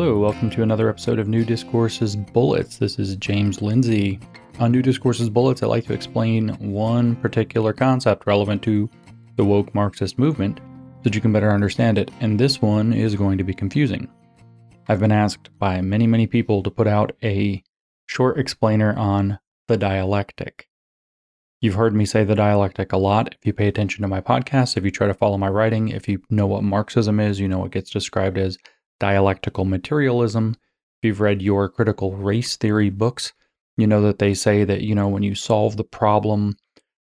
Hello, welcome to another episode of New Discourses Bullets. This is James Lindsay. On New Discourses Bullets, I like to explain one particular concept relevant to the woke Marxist movement so that you can better understand it, and this one is going to be confusing. I've been asked by many, many people to put out a short explainer on the dialectic. You've heard me say the dialectic a lot. If you pay attention to my podcast, if you try to follow my writing, if you know what Marxism is, you know what gets described as dialectical materialism. If you've read your critical race theory books, you know that they say that, you know, when you solve the problem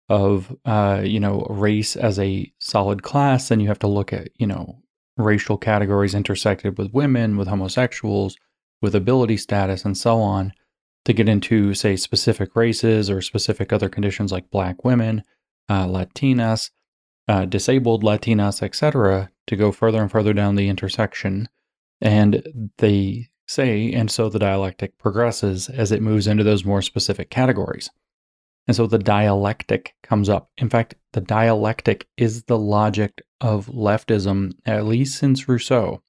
of, uh, you know, race as a solid class, then you have to look at, you know, racial categories intersected with women, with homosexuals, with ability status, and so on to get into, say, specific races or specific other conditions like black women, uh, Latinas, uh, disabled Latinas, etc., to go further and further down the intersection and they say, and so the dialectic progresses as it moves into those more specific categories. And so the dialectic comes up. In fact, the dialectic is the logic of leftism, at least since Rousseau.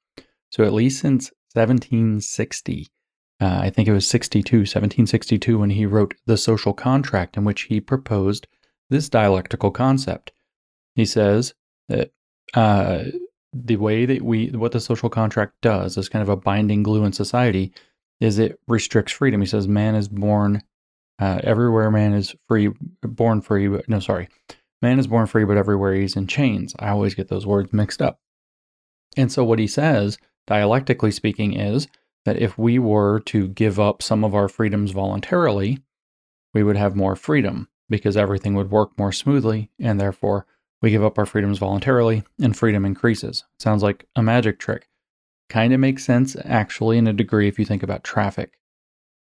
So, at least since 1760. Uh, I think it was 62, 1762, when he wrote The Social Contract, in which he proposed this dialectical concept. He says that uh, the way that we what the social contract does is kind of a binding glue in society is it restricts freedom. He says man is born uh, everywhere man is free born free but no sorry. Man is born free but everywhere he's in chains. I always get those words mixed up. And so what he says dialectically speaking is that if we were to give up some of our freedoms voluntarily we would have more freedom because everything would work more smoothly and therefore we give up our freedoms voluntarily, and freedom increases. Sounds like a magic trick. Kind of makes sense, actually, in a degree, if you think about traffic.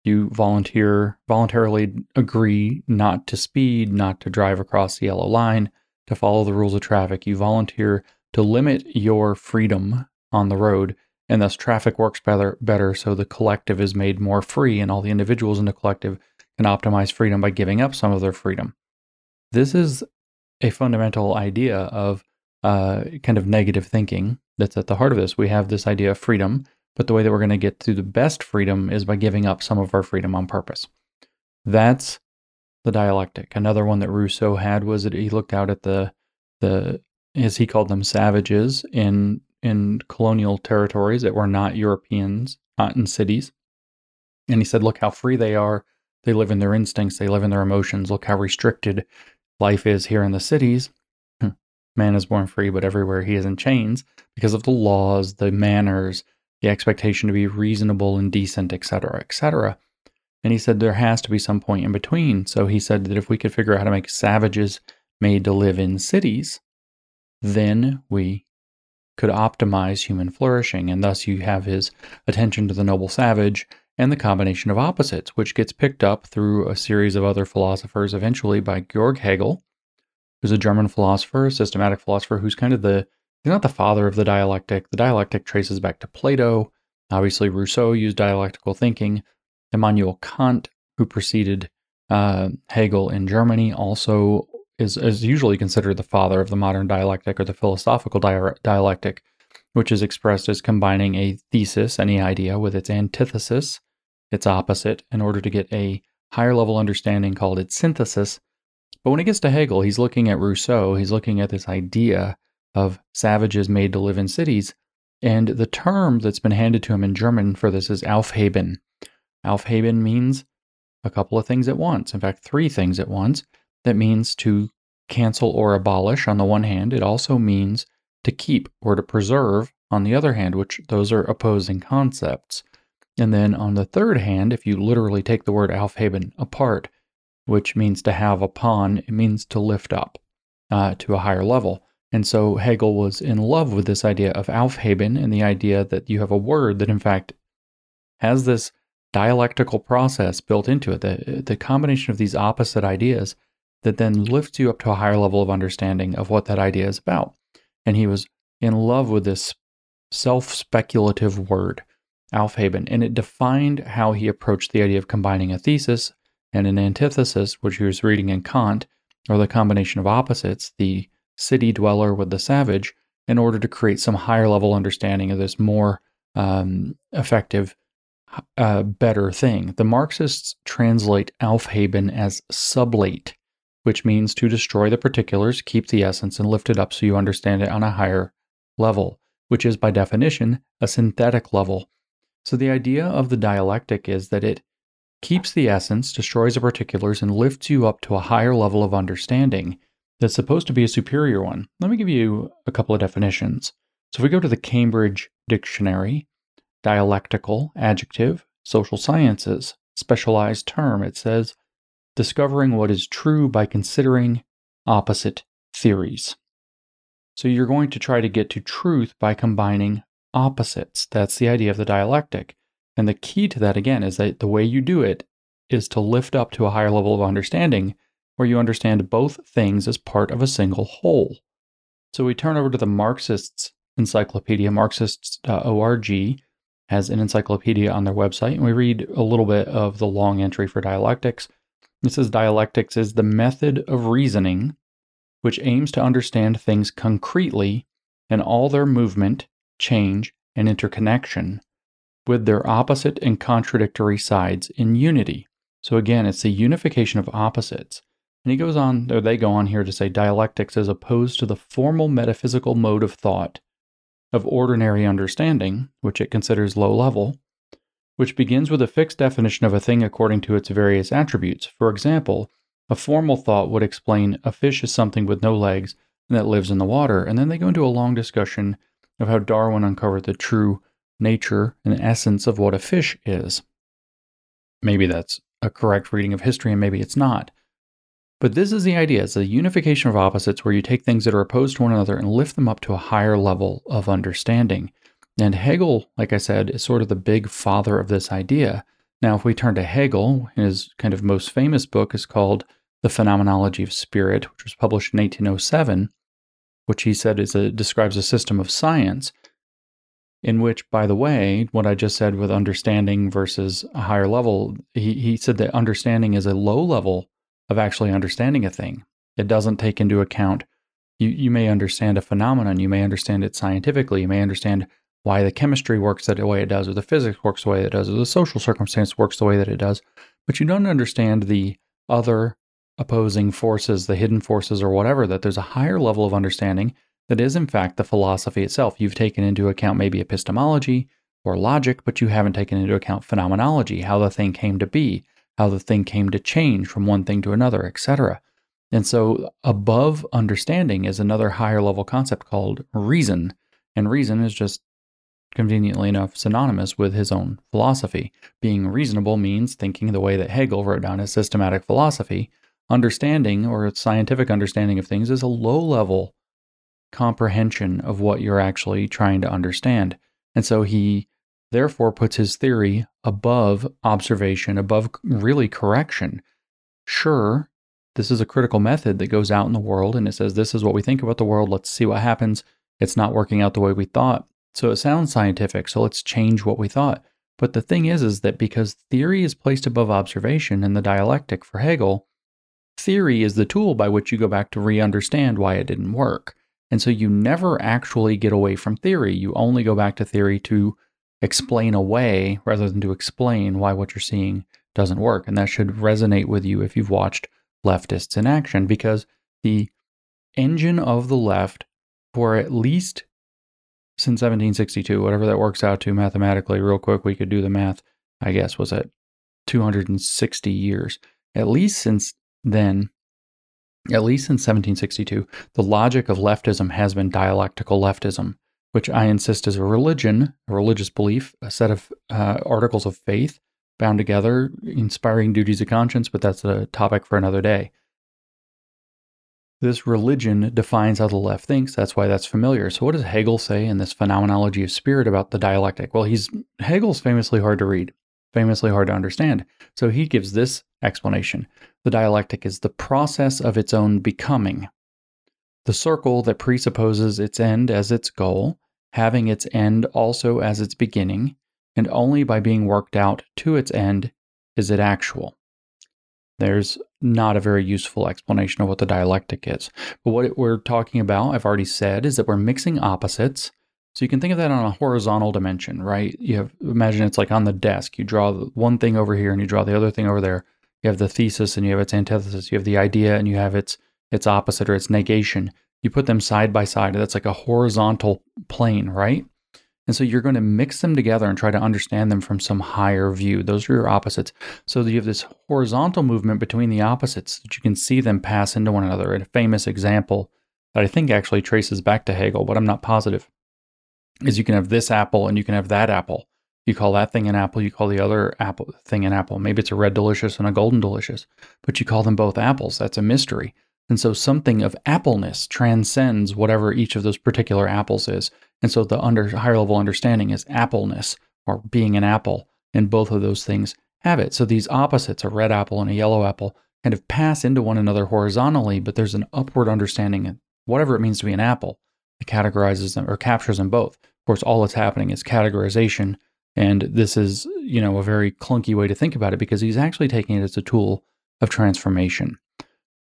You volunteer, voluntarily agree not to speed, not to drive across the yellow line, to follow the rules of traffic. You volunteer to limit your freedom on the road, and thus traffic works better, better so the collective is made more free, and all the individuals in the collective can optimize freedom by giving up some of their freedom. This is a fundamental idea of uh, kind of negative thinking that's at the heart of this. We have this idea of freedom, but the way that we're going to get to the best freedom is by giving up some of our freedom on purpose. That's the dialectic. Another one that Rousseau had was that he looked out at the the as he called them savages in in colonial territories that were not Europeans, not in cities. And he said, look how free they are. They live in their instincts, they live in their emotions. Look how restricted life is here in the cities. Hmm. Man is born free, but everywhere he is in chains because of the laws, the manners, the expectation to be reasonable and decent, etc., etc. And he said there has to be some point in between. So he said that if we could figure out how to make savages made to live in cities, then we could optimize human flourishing. And thus you have his attention to the noble savage and the combination of opposites, which gets picked up through a series of other philosophers, eventually by Georg Hegel, who's a German philosopher, a systematic philosopher, who's kind of the he's not the father of the dialectic. The dialectic traces back to Plato. Obviously, Rousseau used dialectical thinking. Immanuel Kant, who preceded uh, Hegel in Germany, also is, is usually considered the father of the modern dialectic or the philosophical di- dialectic, which is expressed as combining a thesis, any idea, with its antithesis, its opposite in order to get a higher level understanding called its synthesis. But when it gets to Hegel, he's looking at Rousseau, he's looking at this idea of savages made to live in cities. And the term that's been handed to him in German for this is Aufheben. Aufheben means a couple of things at once. In fact, three things at once. That means to cancel or abolish on the one hand. It also means to keep or to preserve on the other hand, which those are opposing concepts. And then on the third hand, if you literally take the word Aufheben apart, which means to have upon, it means to lift up uh, to a higher level. And so Hegel was in love with this idea of Aufheben and the idea that you have a word that, in fact, has this dialectical process built into it, the, the combination of these opposite ideas that then lifts you up to a higher level of understanding of what that idea is about. And he was in love with this self speculative word Aufheben, and it defined how he approached the idea of combining a thesis and an antithesis, which he was reading in Kant, or the combination of opposites, the city dweller with the savage, in order to create some higher level understanding of this more um, effective, uh, better thing. The Marxists translate Aufheben as sublate, which means to destroy the particulars, keep the essence, and lift it up so you understand it on a higher level, which is by definition a synthetic level. So the idea of the dialectic is that it keeps the essence, destroys the particulars, and lifts you up to a higher level of understanding that's supposed to be a superior one. Let me give you a couple of definitions. So if we go to the Cambridge Dictionary, dialectical, adjective, social sciences, specialized term, it says discovering what is true by considering opposite theories. So you're going to try to get to truth by combining opposites. That's the idea of the dialectic. And the key to that, again, is that the way you do it is to lift up to a higher level of understanding where you understand both things as part of a single whole. So we turn over to the Marxists Encyclopedia, Marxists.org has an encyclopedia on their website, and we read a little bit of the long entry for dialectics. It says dialectics is the method of reasoning which aims to understand things concretely in all their movement, change, and interconnection, with their opposite and contradictory sides in unity. So again, it's the unification of opposites. And he goes on, or they go on here to say dialectics as opposed to the formal metaphysical mode of thought of ordinary understanding, which it considers low level, which begins with a fixed definition of a thing according to its various attributes. For example, a formal thought would explain a fish is something with no legs and that lives in the water, and then they go into a long discussion of how Darwin uncovered the true nature and essence of what a fish is. Maybe that's a correct reading of history, and maybe it's not. But this is the idea it's a unification of opposites where you take things that are opposed to one another and lift them up to a higher level of understanding. And Hegel, like I said, is sort of the big father of this idea. Now, if we turn to Hegel, his kind of most famous book is called The Phenomenology of Spirit, which was published in 1807, which he said is a, describes a system of science in which, by the way, what I just said with understanding versus a higher level, he, he said that understanding is a low level of actually understanding a thing. It doesn't take into account, you, you may understand a phenomenon, you may understand it scientifically, you may understand why the chemistry works the way it does, or the physics works the way it does, or the social circumstance works the way that it does, but you don't understand the other opposing forces, the hidden forces, or whatever, that there's a higher level of understanding that is, in fact, the philosophy itself. You've taken into account maybe epistemology or logic, but you haven't taken into account phenomenology, how the thing came to be, how the thing came to change from one thing to another, etc. And so, above understanding is another higher level concept called reason. And reason is just conveniently enough synonymous with his own philosophy. Being reasonable means thinking the way that Hegel wrote down his systematic philosophy. Understanding or scientific understanding of things is a low level comprehension of what you're actually trying to understand. And so he therefore puts his theory above observation, above really correction. Sure, this is a critical method that goes out in the world and it says, This is what we think about the world. Let's see what happens. It's not working out the way we thought. So it sounds scientific. So let's change what we thought. But the thing is, is that because theory is placed above observation in the dialectic for Hegel, theory is the tool by which you go back to re understand why it didn't work. And so you never actually get away from theory. You only go back to theory to explain away rather than to explain why what you're seeing doesn't work. And that should resonate with you if you've watched leftists in action because the engine of the left for at least since 1762, whatever that works out to mathematically, real quick, we could do the math, I guess, was at 260 years. At least since then, at least since 1762, the logic of leftism has been dialectical leftism which I insist is a religion, a religious belief, a set of uh, articles of faith bound together, inspiring duties of conscience, but that's a topic for another day. This religion defines how the left thinks. That's why that's familiar. So, what does Hegel say in this phenomenology of spirit about the dialectic? Well, he's Hegel's famously hard to read, famously hard to understand. So, he gives this explanation The dialectic is the process of its own becoming, the circle that presupposes its end as its goal, having its end also as its beginning, and only by being worked out to its end is it actual. There's not a very useful explanation of what the dialectic is. But what we're talking about, I've already said, is that we're mixing opposites So you can think of that on a horizontal dimension, right? You have imagine it's like on the desk. You draw one thing over here and you draw the other thing over there. You have the thesis and you have its antithesis. You have the idea and you have its its opposite or its negation. You put them side by side. That's like a horizontal plane, right? And so you're going to mix them together and try to understand them from some higher view. Those are your opposites. So you have this horizontal movement between the opposites that you can see them pass into one another. And a famous example that I think actually traces back to Hegel, but I'm not positive, is you can have this apple and you can have that apple. You call that thing an apple, you call the other apple thing an apple. Maybe it's a red delicious and a golden delicious, but you call them both apples. That's a mystery. And so something of appleness transcends whatever each of those particular apples is. And so the under higher level understanding is appleness or being an apple. And both of those things have it. So these opposites, a red apple and a yellow apple, kind of pass into one another horizontally, but there's an upward understanding of whatever it means to be an apple. It categorizes them or captures them both. Of course, all that's happening is categorization. And this is, you know, a very clunky way to think about it because he's actually taking it as a tool of transformation.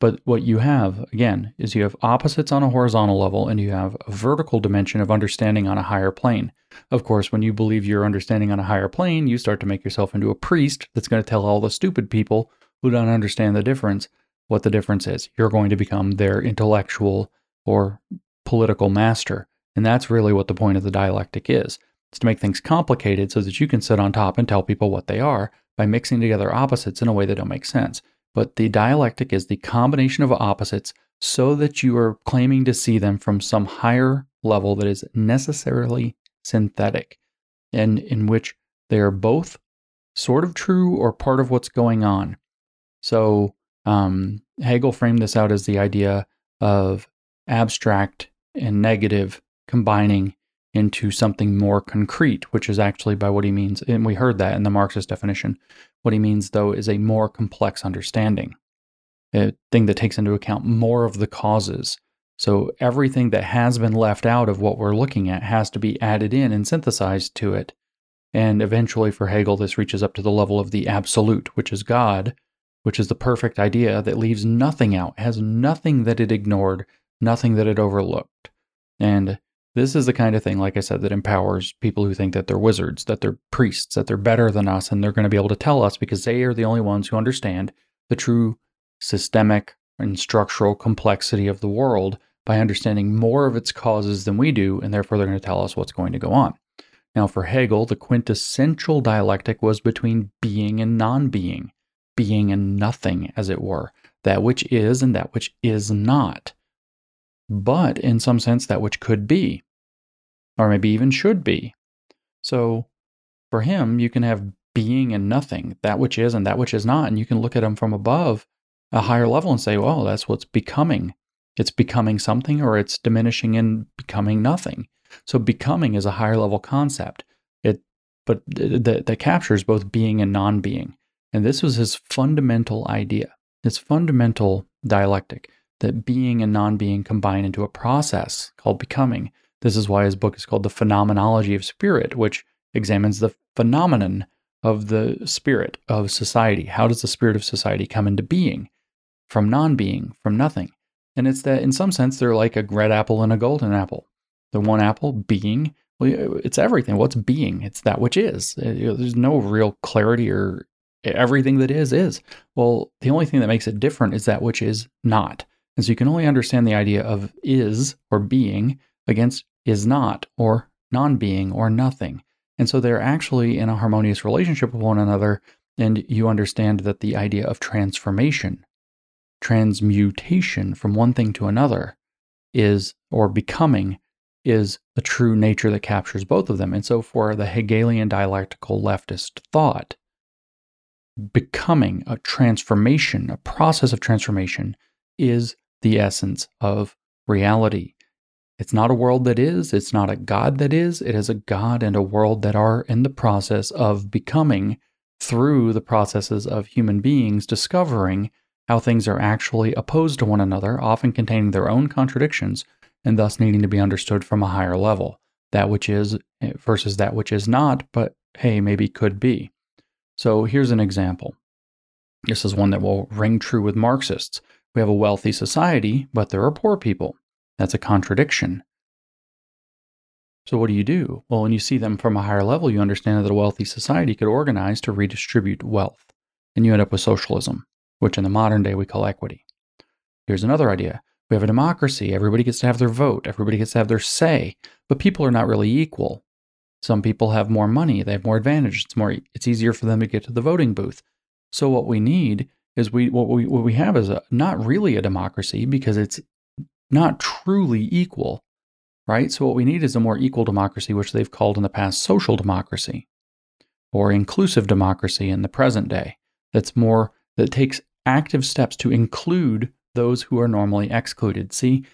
But what you have, again, is you have opposites on a horizontal level and you have a vertical dimension of understanding on a higher plane. Of course, when you believe you're understanding on a higher plane, you start to make yourself into a priest that's going to tell all the stupid people who don't understand the difference what the difference is. You're going to become their intellectual or political master. And that's really what the point of the dialectic is. It's to make things complicated so that you can sit on top and tell people what they are by mixing together opposites in a way that don't make sense. But the dialectic is the combination of opposites so that you are claiming to see them from some higher level that is necessarily synthetic and in which they are both sort of true or part of what's going on. So um, Hegel framed this out as the idea of abstract and negative combining into something more concrete, which is actually by what he means. And we heard that in the Marxist definition. What he means, though, is a more complex understanding, a thing that takes into account more of the causes. So everything that has been left out of what we're looking at has to be added in and synthesized to it. And eventually, for Hegel, this reaches up to the level of the absolute, which is God, which is the perfect idea that leaves nothing out, has nothing that it ignored, nothing that it overlooked. And this is the kind of thing, like I said, that empowers people who think that they're wizards, that they're priests, that they're better than us, and they're going to be able to tell us because they are the only ones who understand the true systemic and structural complexity of the world by understanding more of its causes than we do, and therefore they're going to tell us what's going to go on. Now, for Hegel, the quintessential dialectic was between being and non being, being and nothing, as it were, that which is and that which is not but in some sense, that which could be, or maybe even should be. So for him, you can have being and nothing, that which is and that which is not. And you can look at them from above a higher level and say, well, that's what's becoming. It's becoming something or it's diminishing and becoming nothing. So becoming is a higher level concept. It but that, that captures both being and non-being. And this was his fundamental idea, his fundamental dialectic that being and non being combine into a process called becoming. This is why his book is called The Phenomenology of Spirit, which examines the phenomenon of the spirit of society. How does the spirit of society come into being from non being, from nothing? And it's that in some sense, they're like a red apple and a golden apple. The one apple being, well, it's everything. What's being? It's that which is. Uh, there's no real clarity or everything that is, is. Well, the only thing that makes it different is that which is not. And so you can only understand the idea of is or being against is not or non being or nothing. And so they're actually in a harmonious relationship with one another. And you understand that the idea of transformation, transmutation from one thing to another is, or becoming, is the true nature that captures both of them. And so for the Hegelian dialectical leftist thought, becoming a transformation, a process of transformation, is the essence of reality. It's not a world that is, it's not a God that is, it is a God and a world that are in the process of becoming through the processes of human beings discovering how things are actually opposed to one another, often containing their own contradictions, and thus needing to be understood from a higher level. That which is eh, versus that which is not, but hey, maybe could be. So here's an example. This is one that will ring true with Marxists. We have a wealthy society, but there are poor people. That's a contradiction. So, what do you do? Well, when you see them from a higher level, you understand that a wealthy society could organize to redistribute wealth. And you end up with socialism, which in the modern day we call equity. Here's another idea we have a democracy. Everybody gets to have their vote, everybody gets to have their say, but people are not really equal. Some people have more money, they have more advantage. It's more it's easier for them to get to the voting booth. So what we need is we what we what we have is a, not really a democracy because it's not truly equal right? So what we need is a more equal democracy, which they've called in the past social democracy or inclusive democracy in the present day. That's more, that takes active steps to include those who are normally excluded. See,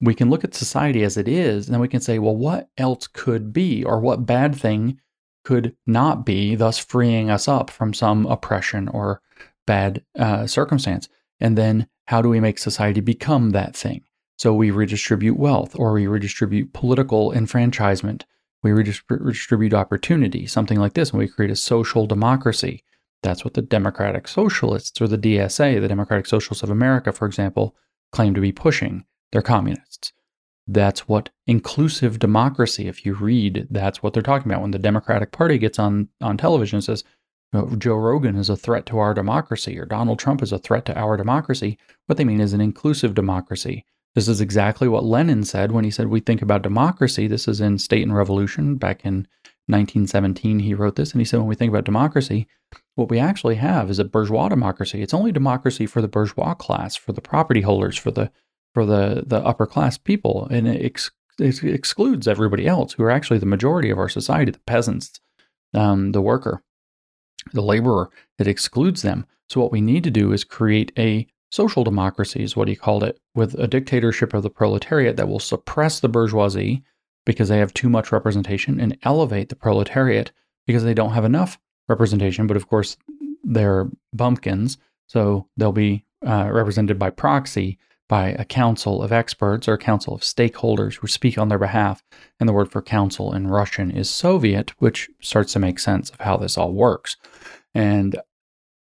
we can look at society as it is, and then we can say, well, what else could be, or what bad thing could not be, thus freeing us up from some oppression or bad uh, circumstance? And then how do we make society become that thing? So we redistribute wealth or we redistribute political enfranchisement. We redistribute opportunity, something like this, and we create a social democracy. That's what the Democratic Socialists or the DSA, the Democratic Socialists of America, for example, claim to be pushing. They're communists. That's what inclusive democracy, if you read, that's what they're talking about. When the Democratic Party gets on, on television and says, Joe Rogan is a threat to our democracy or Donald Trump is a threat to our democracy, what they mean is an inclusive democracy this is exactly what Lenin said when he said, We think about democracy. This is in State and Revolution back in 1917. He wrote this, and he said, When we think about democracy, what we actually have is a bourgeois democracy. It's only democracy for the bourgeois class, for the property holders, for the for the, the upper class people, and it, ex- it excludes everybody else who are actually the majority of our society, the peasants, um, the worker, the laborer. It excludes them. So what we need to do is create a social democracy is what he called it, with a dictatorship of the proletariat that will suppress the bourgeoisie because they have too much representation and elevate the proletariat because they don't have enough representation. But of course, they're bumpkins, so they'll be uh, represented by proxy by a council of experts or a council of stakeholders who speak on their behalf. And the word for council in Russian is Soviet, which starts to make sense of how this all works. And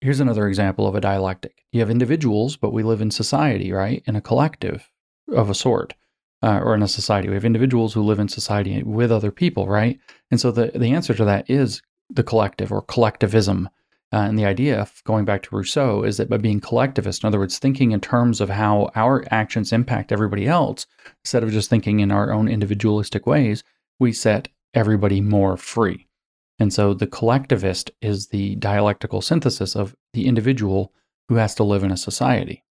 Here's another example of a dialectic. You have individuals, but we live in society, right? In a collective of a sort, uh, or in a society. We have individuals who live in society with other people, right? And so the, the answer to that is the collective or collectivism. Uh, and the idea, of going back to Rousseau, is that by being collectivist, in other words, thinking in terms of how our actions impact everybody else, instead of just thinking in our own individualistic ways, we set everybody more free. And so the collectivist is the dialectical synthesis of the individual who has to live in a society.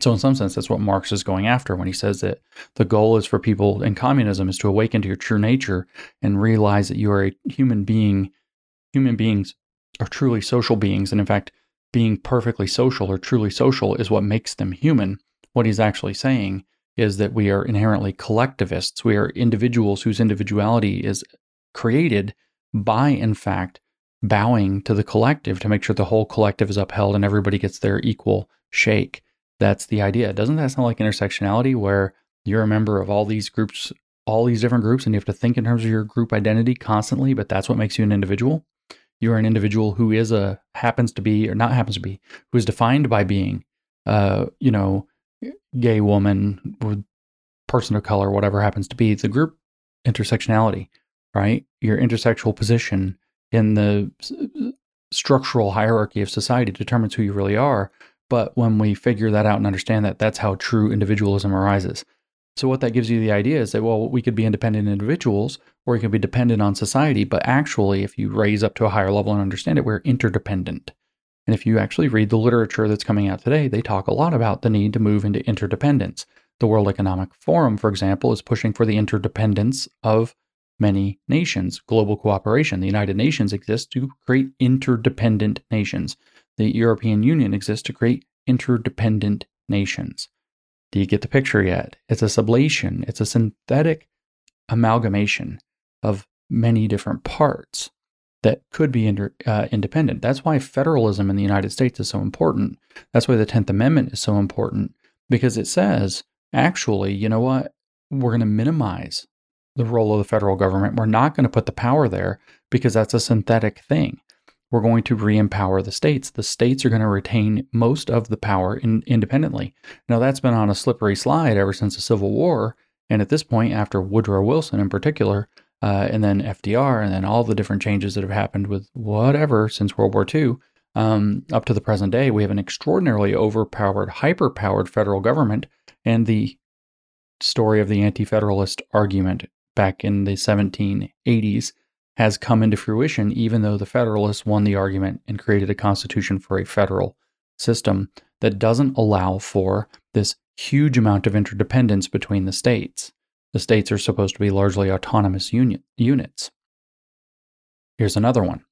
So, in some sense, that's what Marx is going after when he says that the goal is for people in communism is to awaken to your true nature and realize that you are a human being. Human beings are truly social beings. And in fact, being perfectly social or truly social is what makes them human. What he's actually saying is that we are inherently collectivists. We are individuals whose individuality is created by, in fact, bowing to the collective to make sure the whole collective is upheld and everybody gets their equal shake. That's the idea. Doesn't that sound like intersectionality where you're a member of all these groups, all these different groups, and you have to think in terms of your group identity constantly, but that's what makes you an individual? You're an individual who is a, happens to be, or not happens to be, who is defined by being, uh, you know, gay woman, person of color, whatever happens to be. The group intersectionality right? Your intersexual position in the structural hierarchy of society determines who you really are. But when we figure that out and understand that, that's how true individualism arises. So, what that gives you the idea is that, well, we could be independent individuals or we could be dependent on society. But actually, if you raise up to a higher level and understand it, we're interdependent. And if you actually read the literature that's coming out today, they talk a lot about the need to move into interdependence. The World Economic Forum, for example, is pushing for the interdependence of many nations. Global cooperation. The United Nations exists to create interdependent nations. The European Union exists to create interdependent nations. Do you get the picture yet? It's a sublation, it's a synthetic amalgamation of many different parts that could be inter, uh, independent. That's why federalism in the United States is so important. That's why the 10th Amendment is so important because it says, actually, you know what? We're going to minimize the role of the federal government. We're not going to put the power there because that's a synthetic thing. We're going to re empower the states. The states are going to retain most of the power in, independently. Now, that's been on a slippery slide ever since the Civil War. And at this point, after Woodrow Wilson in particular, uh, and then FDR, and then all the different changes that have happened with whatever since World War II, um, up to the present day, we have an extraordinarily overpowered, hyper-powered federal government, and the story of the anti-federalist argument back in the 1780s has come into fruition, even though the Federalists won the argument and created a constitution for a federal system that doesn't allow for this huge amount of interdependence between the states. The states are supposed to be largely autonomous uni- units. Here's another one.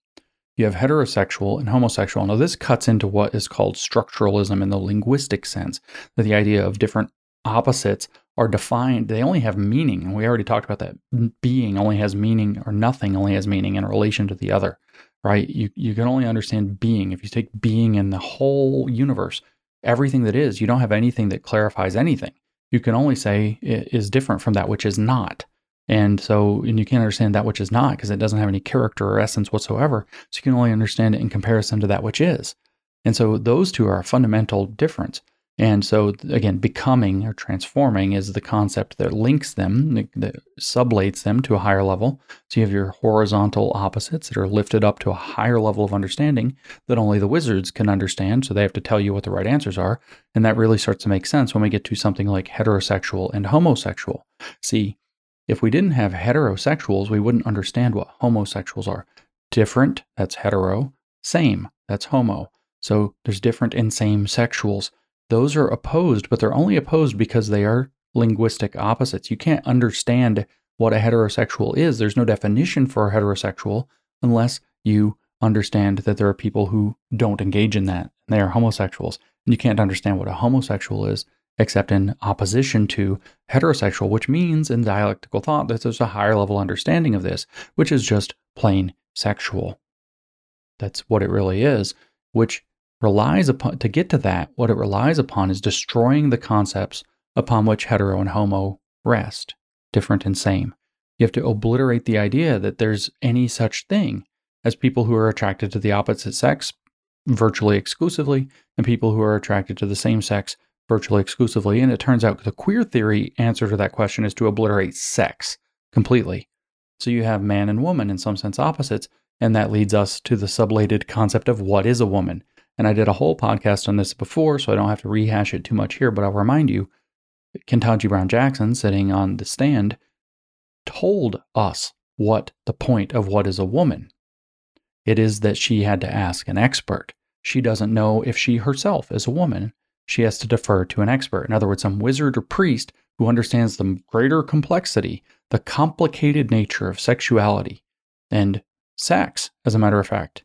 You have heterosexual and homosexual. Now, this cuts into what is called structuralism in the linguistic sense, that the idea of different opposites are defined, they only have meaning. And we already talked about that. Being only has meaning, or nothing only has meaning in relation to the other, right? You, you can only understand being. If you take being in the whole universe, everything that is, you don't have anything that clarifies anything. You can only say it is different from that which is not. And so, and you can't understand that which is not because it doesn't have any character or essence whatsoever. So you can only understand it in comparison to that which is. And so those two are a fundamental difference. And so, again, becoming or transforming is the concept that links them, that sublates them to a higher level. So you have your horizontal opposites that are lifted up to a higher level of understanding that only the wizards can understand. So they have to tell you what the right answers are. And that really starts to make sense when we get to something like heterosexual and homosexual. See, if we didn't have heterosexuals, we wouldn't understand what homosexuals are. Different, that's hetero. Same, that's homo. So there's different and same sexuals those are opposed, but they're only opposed because they are linguistic opposites. You can't understand what a heterosexual is. There's no definition for a heterosexual unless you understand that there are people who don't engage in that. They are homosexuals. And you can't understand what a homosexual is except in opposition to heterosexual, which means in dialectical thought that there's a higher level understanding of this, which is just plain sexual. That's what it really is, which relies upon, to get to that, what it relies upon is destroying the concepts upon which hetero and homo rest, different and same. You have to obliterate the idea that there's any such thing as people who are attracted to the opposite sex virtually exclusively and people who are attracted to the same sex virtually exclusively. And it turns out the queer theory answer to that question is to obliterate sex completely. So you have man and woman in some sense opposites, and that leads us to the sublated concept of what is a woman. And I did a whole podcast on this before, so I don't have to rehash it too much here, but I'll remind you Ketanji Brown Jackson, sitting on the stand, told us what the point of what is a woman. It is that she had to ask an expert. She doesn't know if she herself is a woman. She has to defer to an expert. In other words, some wizard or priest who understands the greater complexity, the complicated nature of sexuality and sex, as a matter of fact,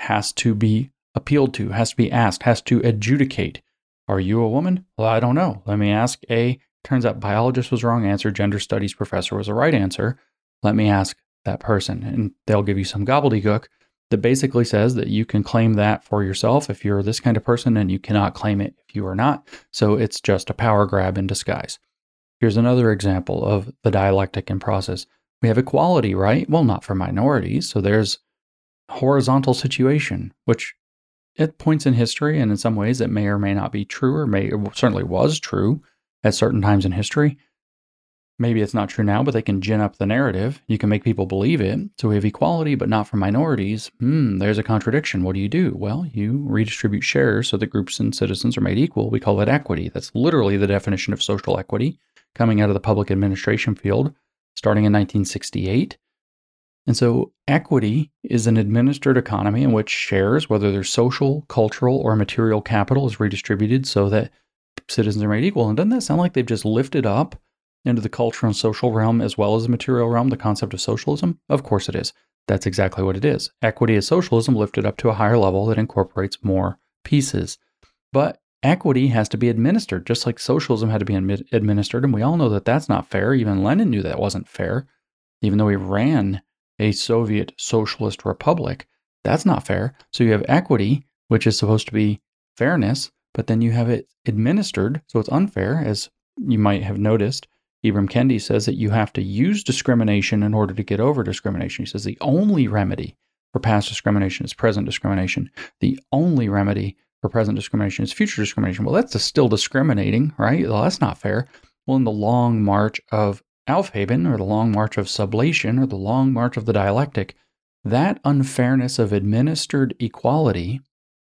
has to be appealed to, has to be asked, has to adjudicate. Are you a woman? Well, I don't know. Let me ask a. Turns out biologist was wrong answer, gender studies professor was the right answer. Let me ask that person. And they'll give you some gobbledygook that basically says that you can claim that for yourself if you're this kind of person and you cannot claim it if you are not. So it's just a power grab in disguise. Here's another example of the dialectic in process. We have equality, right? Well, not for minorities. So there's horizontal situation, which at points in history, and in some ways it may or may not be true, or may certainly was true at certain times in history. Maybe it's not true now, but they can gin up the narrative. You can make people believe it. So we have equality, but not for minorities. Hmm, there's a contradiction. What do you do? Well, you redistribute shares so that groups and citizens are made equal. We call that equity. That's literally the definition of social equity coming out of the public administration field starting in 1968. And so equity is an administered economy in which shares, whether they're social, cultural, or material capital, is redistributed so that citizens are made equal. And doesn't that sound like they've just lifted up into the cultural and social realm as well as the material realm the concept of socialism? Of course it is. That's exactly what it is. Equity is socialism lifted up to a higher level that incorporates more pieces. But equity has to be administered, just like socialism had to be administered. And we all know that that's not fair. Even Lenin knew that wasn't fair, even though he ran a Soviet socialist republic. That's not fair. So you have equity, which is supposed to be fairness, but then you have it administered, so it's unfair, as you might have noticed. Ibram Kendi says that you have to use discrimination in order to get over discrimination. He says the only remedy for past discrimination is present discrimination. The only remedy for present discrimination is future discrimination. Well, that's still discriminating, right? Well, that's not fair. Well, in the long march of Aufheben, or the long march of sublation, or the long march of the dialectic, that unfairness of administered equality,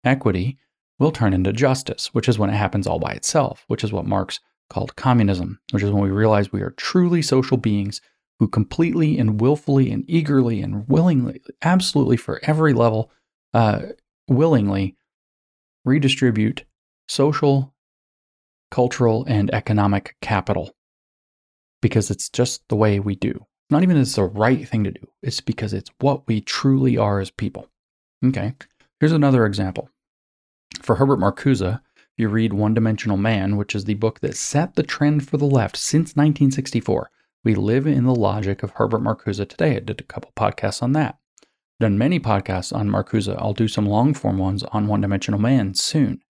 equity, will turn into justice, which is when it happens all by itself, which is what Marx called communism, which is when we realize we are truly social beings who completely and willfully and eagerly and willingly, absolutely for every level, uh, willingly redistribute social, cultural, and economic capital because it's just the way we do. Not even it's the right thing to do, it's because it's what we truly are as people. Okay, here's another example. For Herbert Marcuse, you read One Dimensional Man, which is the book that set the trend for the left since 1964, we live in the logic of Herbert Marcuse today. I did a couple podcasts on that. Done many podcasts on Marcuse. I'll do some long form ones on One Dimensional Man soon.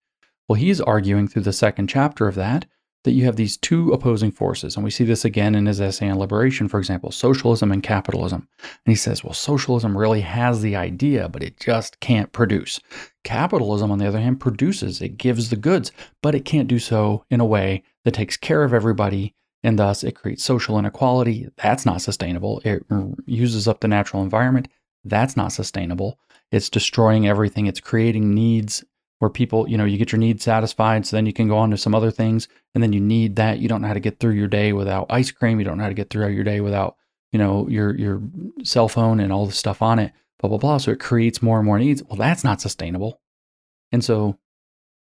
Well, he's arguing through the second chapter of that that you have these two opposing forces. And we see this again in his essay on liberation, for example, socialism and capitalism. And he says, well, socialism really has the idea, but it just can't produce. Capitalism, on the other hand, produces, it gives the goods, but it can't do so in a way that takes care of everybody. And thus, it creates social inequality. That's not sustainable. It uses up the natural environment. That's not sustainable. It's destroying everything. It's creating needs where people, you know, you get your needs satisfied, so then you can go on to some other things, and then you need that. You don't know how to get through your day without ice cream. You don't know how to get through your day without, you know, your your cell phone and all the stuff on it. Blah blah blah. So it creates more and more needs. Well, that's not sustainable. And so,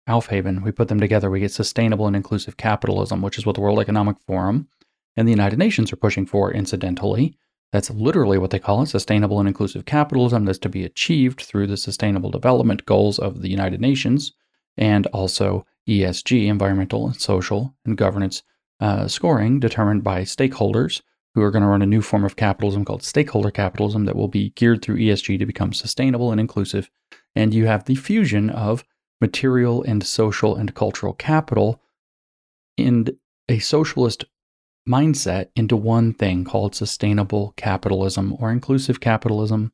Aufheben, we put them together. We get sustainable and inclusive capitalism, which is what the World Economic Forum and the United Nations are pushing for. Incidentally, that's literally what they call it sustainable and inclusive capitalism that's to be achieved through the sustainable development goals of the United Nations and also ESG, environmental, and social, and governance uh, scoring determined by stakeholders who are going to run a new form of capitalism called stakeholder capitalism that will be geared through ESG to become sustainable and inclusive. And you have the fusion of material and social and cultural capital in a socialist mindset into one thing called sustainable capitalism or inclusive capitalism.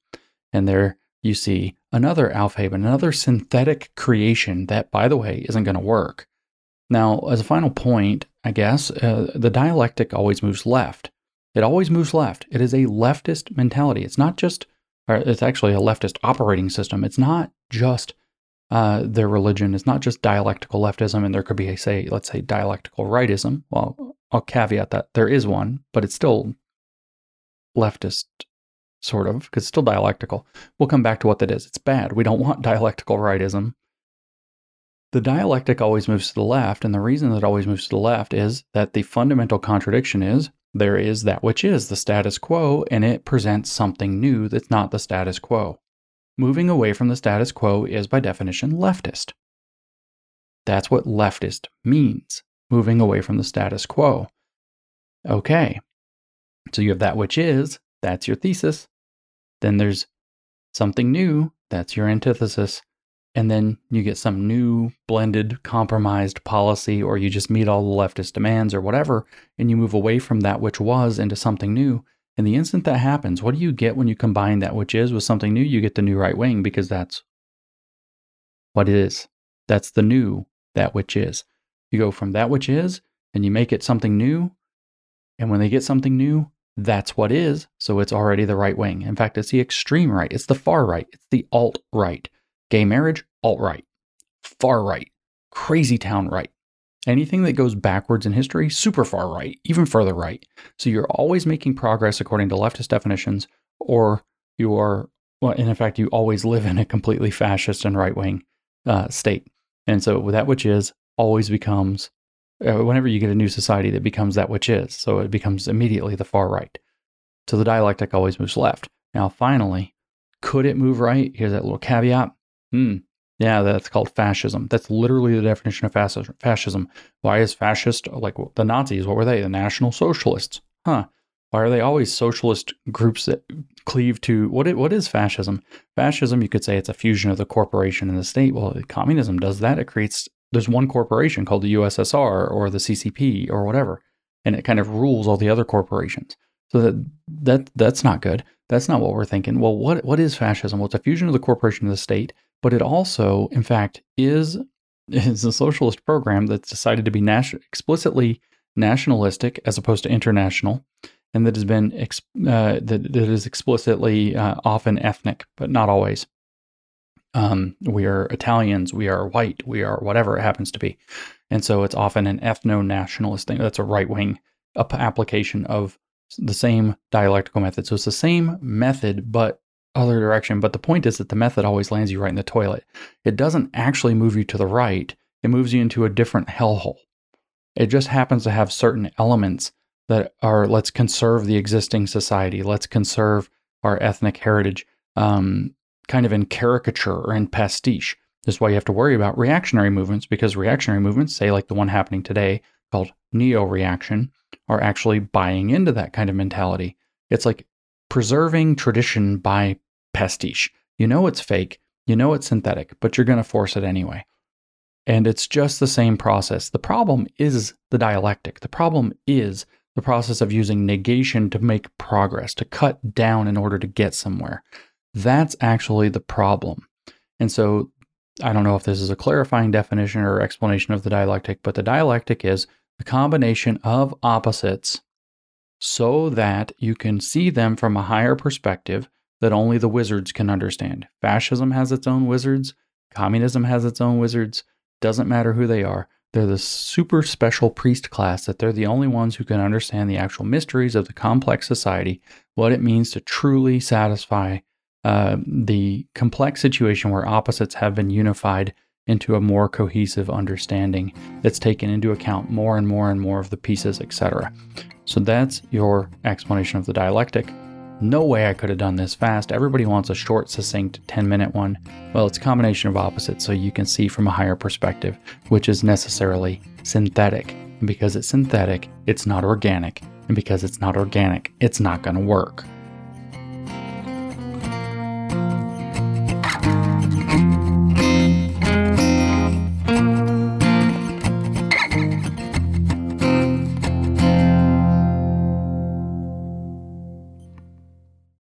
And there you see another Aufheben, another synthetic creation that, by the way, isn't going to work. Now, as a final point, I guess, uh, the dialectic always moves left. It always moves left. It is a leftist mentality. It's not just, it's actually a leftist operating system. It's not just uh, their religion. It's not just dialectical leftism, and there could be, a, say, let's say, dialectical rightism. Well, I'll caveat that there is one, but it's still leftist, sort of, because it's still dialectical. We'll come back to what that is. It's bad. We don't want dialectical rightism. The dialectic always moves to the left, and the reason that it always moves to the left is that the fundamental contradiction is there is that which is the status quo, and it presents something new that's not the status quo. Moving away from the status quo is, by definition, leftist. That's what leftist means moving away from the status quo. Okay, so you have that which is, that's your thesis. Then there's something new, that's your antithesis. And then you get some new blended, compromised policy, or you just meet all the leftist demands or whatever, and you move away from that which was into something new. And the instant that happens, what do you get when you combine that which is with something new? You get the new right wing because that's what it is. That's the new, that which is. You go from that which is and you make it something new. And when they get something new, that's what is. So it's already the right wing. In fact, it's the extreme right. It's the far right. It's the alt right. Gay marriage, alt right. Far right. Crazy town right. Anything that goes backwards in history, super far right, even further right. So you're always making progress according to leftist definitions, or you are, well, and in fact, you always live in a completely fascist and right wing uh, state. And so that which is always becomes, uh, whenever you get a new society that becomes that which is, so it becomes immediately the far right. So the dialectic always moves left. Now, finally, could it move right? Here's that little caveat. Hmm. Yeah, that's called fascism. That's literally the definition of fascism. Why is fascist like the Nazis? What were they? The National Socialists. Huh. Why are they always socialist groups that cleave to what? It, what is fascism? Fascism, you could say, it's a fusion of the corporation and the state. Well, communism does that. It creates there's one corporation called the USSR or the CCP or whatever, and it kind of rules all the other corporations. So that that that's not good. That's not what we're thinking. Well, what what is fascism? Well, it's a fusion of the corporation and the state, but it also, in fact, is is a socialist program that's decided to be national, explicitly nationalistic as opposed to international, and that has been ex- uh, that, that is explicitly uh, often ethnic, but not always. Um, we are Italians, we are white, we are whatever it happens to be, and so it's often an ethno-nationalist thing. That's a right-wing application of the same dialectical method. So it's the same method, but other direction. But the point is that the method always lands you right in the toilet. It doesn't actually move you to the right. It moves you into a different hellhole. It just happens to have certain elements that are let's conserve the existing society, let's conserve our ethnic heritage, um, kind of in caricature or in pastiche. This is why you have to worry about reactionary movements because reactionary movements, say like the one happening today called neo reaction, are actually buying into that kind of mentality. It's like preserving tradition by pastiche. You know it's fake, you know it's synthetic, but you're going to force it anyway. And it's just the same process. The problem is the dialectic. The problem is the process of using negation to make progress, to cut down in order to get somewhere. That's actually the problem. And so I don't know if this is a clarifying definition or explanation of the dialectic, but the dialectic is the combination of opposites so that you can see them from a higher perspective that only the wizards can understand. Fascism has its own wizards, communism has its own wizards, doesn't matter who they are. They're the super special priest class that they're the only ones who can understand the actual mysteries of the complex society, what it means to truly satisfy uh, the complex situation where opposites have been unified into a more cohesive understanding that's taken into account more and more and more of the pieces, etc. So that's your explanation of the dialectic. No way I could have done this fast. Everybody wants a short, succinct 10 minute one. Well, it's a combination of opposites, so you can see from a higher perspective, which is necessarily synthetic. And because it's synthetic, it's not organic. And because it's not organic, it's not going to work.